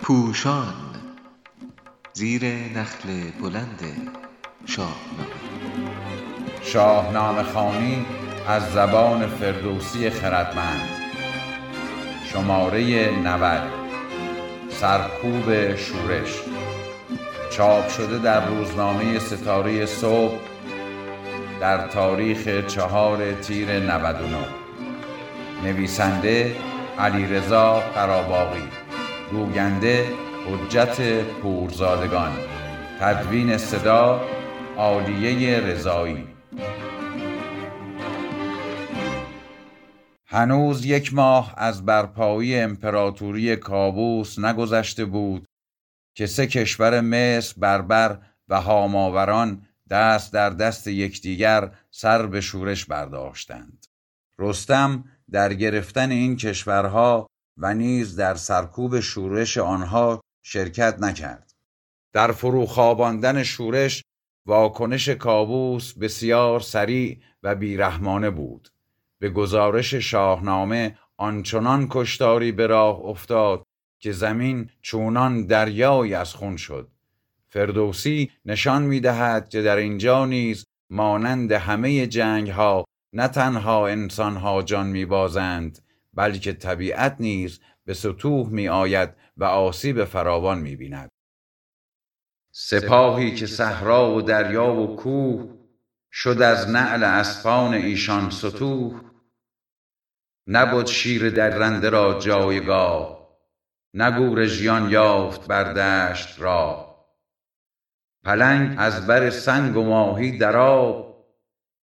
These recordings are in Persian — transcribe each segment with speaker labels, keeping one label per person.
Speaker 1: پوشان زیر نخل بلند شاهنامه
Speaker 2: شاهنامه خوانی از زبان فردوسی خردمند. شماره 90 سرکوب شورش. چاپ شده در روزنامه ستاره صبح در تاریخ چهار تیر 99 نویسنده علیرضا قراباغی گوینده حجت پورزادگان تدوین صدا عالیه رضایی. هنوز یک ماه از برپایی امپراتوری کابوس نگذشته بود که سه کشور مصر بربر و هاماوران دست در دست یکدیگر سر به شورش برداشتند. رستم در گرفتن این کشورها و نیز در سرکوب شورش آنها شرکت نکرد. در فروخواباندن شورش واکنش کابوس بسیار سریع و بیرحمانه بود. به گزارش شاهنامه آنچنان کشتاری به راه افتاد که زمین چونان دریایی از خون شد. فردوسی نشان می دهد که در اینجا نیز مانند همه جنگ ها نه تنها انسان ها جان می بازند بلکه طبیعت نیز به سطوح می آید و آسیب فراوان می بیند سپاهی که صحرا و دریا و کوه شد از نعل اسپان ایشان ستوه نبد شیر درنده را جایگاه نه گور ژیان یافت بر دشت راه. پلنگ از بر سنگ و ماهی در آب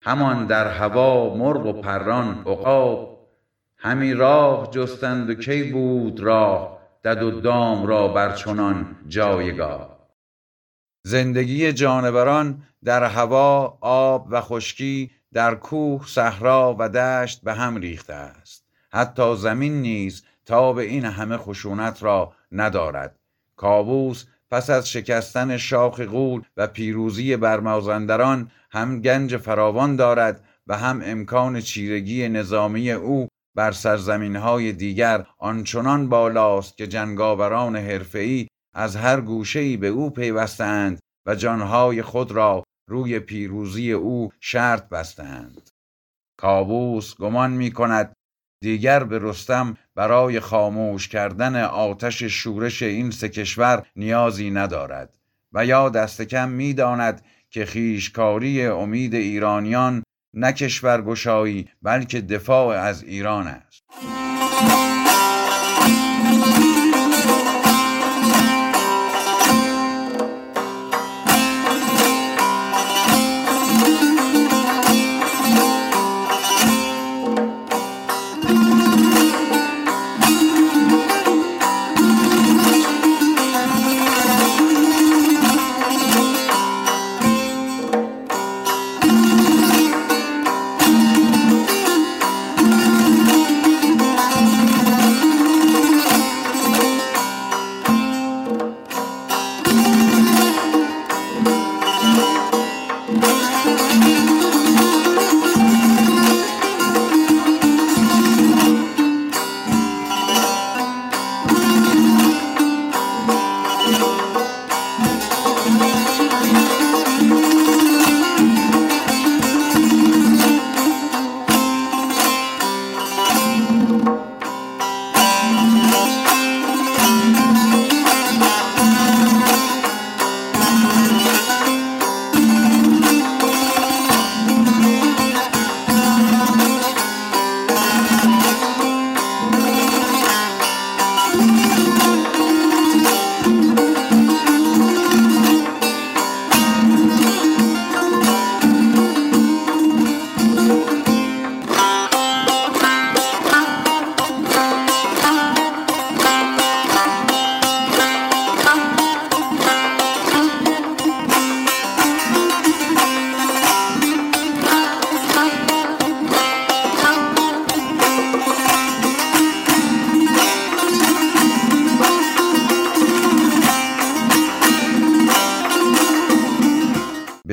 Speaker 2: همان در هوا مرغ و پران عقاب همی راه جستند و کی بود راه دد و دام را بر چنان جایگاه. زندگی جانوران در هوا آب و خشکی در کوه صحرا و دشت به هم ریخته است. حتی زمین نیز تاب این همه خشونت را ندارد. کابوس پس از شکستن شاخ غول و پیروزی بر مازندران هم گنج فراوان دارد و هم امکان چیرگی نظامی او بر سرزمین های دیگر آنچنان بالاست که جنگاوران حرفه‌ای از هر گوشه‌ای به او پیوستند و جانهای خود را روی پیروزی او شرط بستند کابوس گمان می کند دیگر به رستم برای خاموش کردن آتش شورش این سه کشور نیازی ندارد و یا دست کم می‌داند که خیشکاری امید ایرانیان نه کشورگشایی بلکه دفاع از ایران است.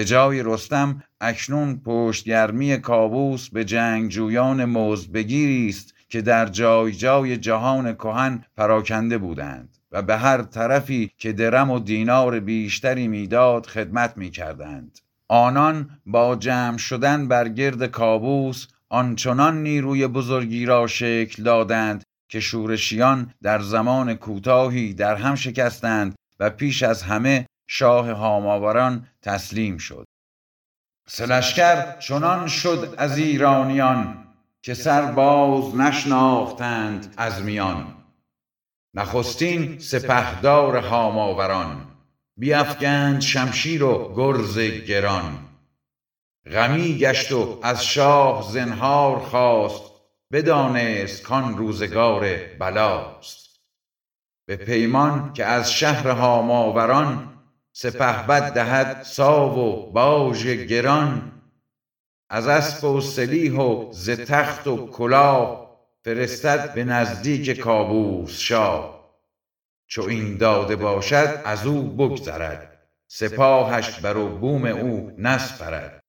Speaker 2: جای رستم اکنون پشتگرمی کابوس به جنگجویان مزد بگیری است که در جای جای جهان کهن پراکنده بودند و به هر طرفی که درم و دینار بیشتری می‌داد خدمت می‌کردند. آنان با جمع شدن بر گرد کابوس آنچنان نیروی بزرگی را شکل دادند که شورشیان در زمان کوتاهی در هم شکستند و پیش از همه شاه هاماوران تسلیم شد. سلشکر چنان شد از ایرانیان که سر باز نشناختند از میان. نخستین سپهدار هاماوران بیافگند شمشیر و گرز گران. غمی گشت و از شاه زنهار خواست بدانست کان روزگار بلاست. به پیمان که از شهر هاماوران سپهبد دهد ساو و باژ گران. از اسب و سلیح و ز تخت و کلاه فرستد به نزدیک کابوس شاه. چو این داده باشد از او بگذرد سپاهش بر و بوم او نسپرد.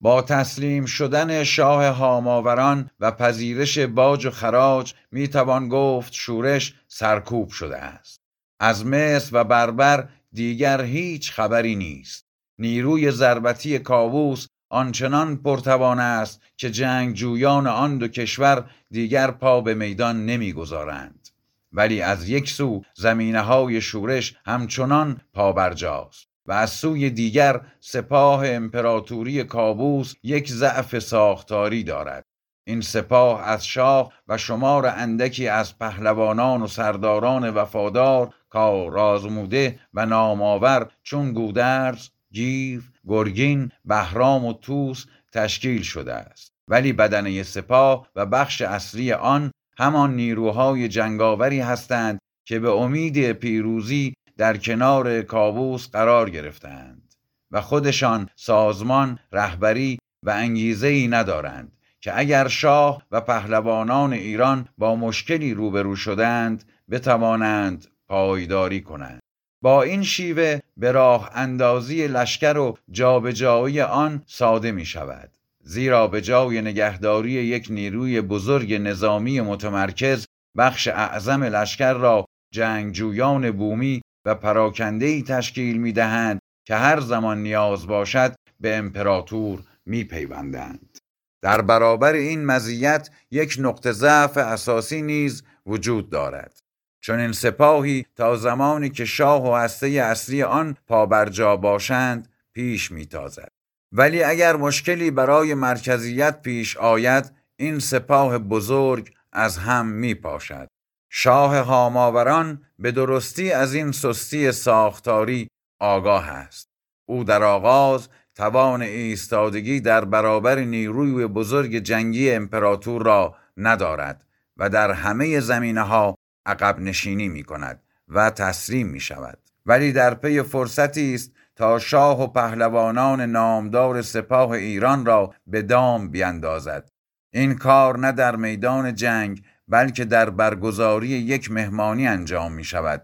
Speaker 2: با تسلیم شدن شاه هاماوران و پذیرش باج و خراج می توان گفت شورش سرکوب شده است. از مصر و بربر دیگر هیچ خبری نیست. نیروی ضربتی کاووس آنچنان پرتوان است که جنگجویان آن دو کشور دیگر پا به میدان نمی‌گذارند. ولی از یک سو زمینه های شورش همچنان پابرجاست و از سوی دیگر سپاه امپراتوری کابوس یک ضعف ساختاری دارد. این سپاه از شاه و شمار اندکی از پهلوانان و سرداران وفادار کارآزموده و نامآور چون گودرز گیو گرگین بهرام و توس تشکیل شده است. ولی بدنه سپاه و بخش اصلی آن همان نیروهای جنگاوری هستند که به امید پیروزی در کنار کابوس قرار گرفتند و خودشان سازمان رهبری و انگیزه ای ندارند. که اگر شاه و پهلوانان ایران با مشکلی روبرو شدند بتوانند پایداری کنند با این شیوه به راه اندازی لشکر و جابجایی آن ساده می شود زیرا به جای نگهداری یک نیروی بزرگ نظامی متمرکز بخش اعظم لشکر را جنگجویان بومی و پراکندهی تشکیل می دهند که هر زمان نیاز باشد به امپراتور می پیوندند. در برابر این مزیت یک نقطه ضعف اساسی نیز وجود دارد. چون این سپاهی تا زمانی که شاه و هسته اصلی آن پابرجا باشند پیش میتازد. ولی اگر مشکلی برای مرکزیت پیش آید این سپاه بزرگ از هم می پاشد شاه هاماوران به درستی از این سستی ساختاری آگاه است. او در آغاز توان ایستادگی در برابر نیروی بزرگ جنگی امپراتور را ندارد و در همه زمینه ها عقب نشینی می کند و تسلیم می شود ولی در پی فرصتی است تا شاه و پهلوانان نامدار سپاه ایران را به دام بیندازد. این کار نه در میدان جنگ بلکه در برگزاری یک مهمانی انجام می شود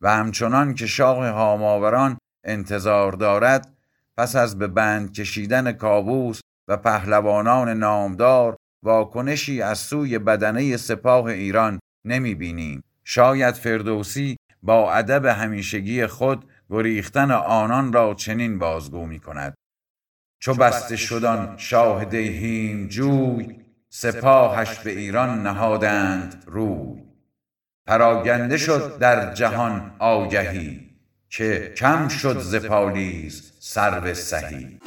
Speaker 2: و همچنان که شاه هاماوران انتظار دارد پس از به بند کشیدن کابوس و پهلوانان نامدار واکنشی از سوی بدنه سپاه ایران نمی بینیم. شاید فردوسی با ادب همیشگی خود گریختن آنان را چنین بازگو می کند چو بسته شدن شاه دیهیم جوی سپاهش به ایران نهادند روی. پراگنده شد در جهان آگهی. که کم شد ز پالیز سرو سهی.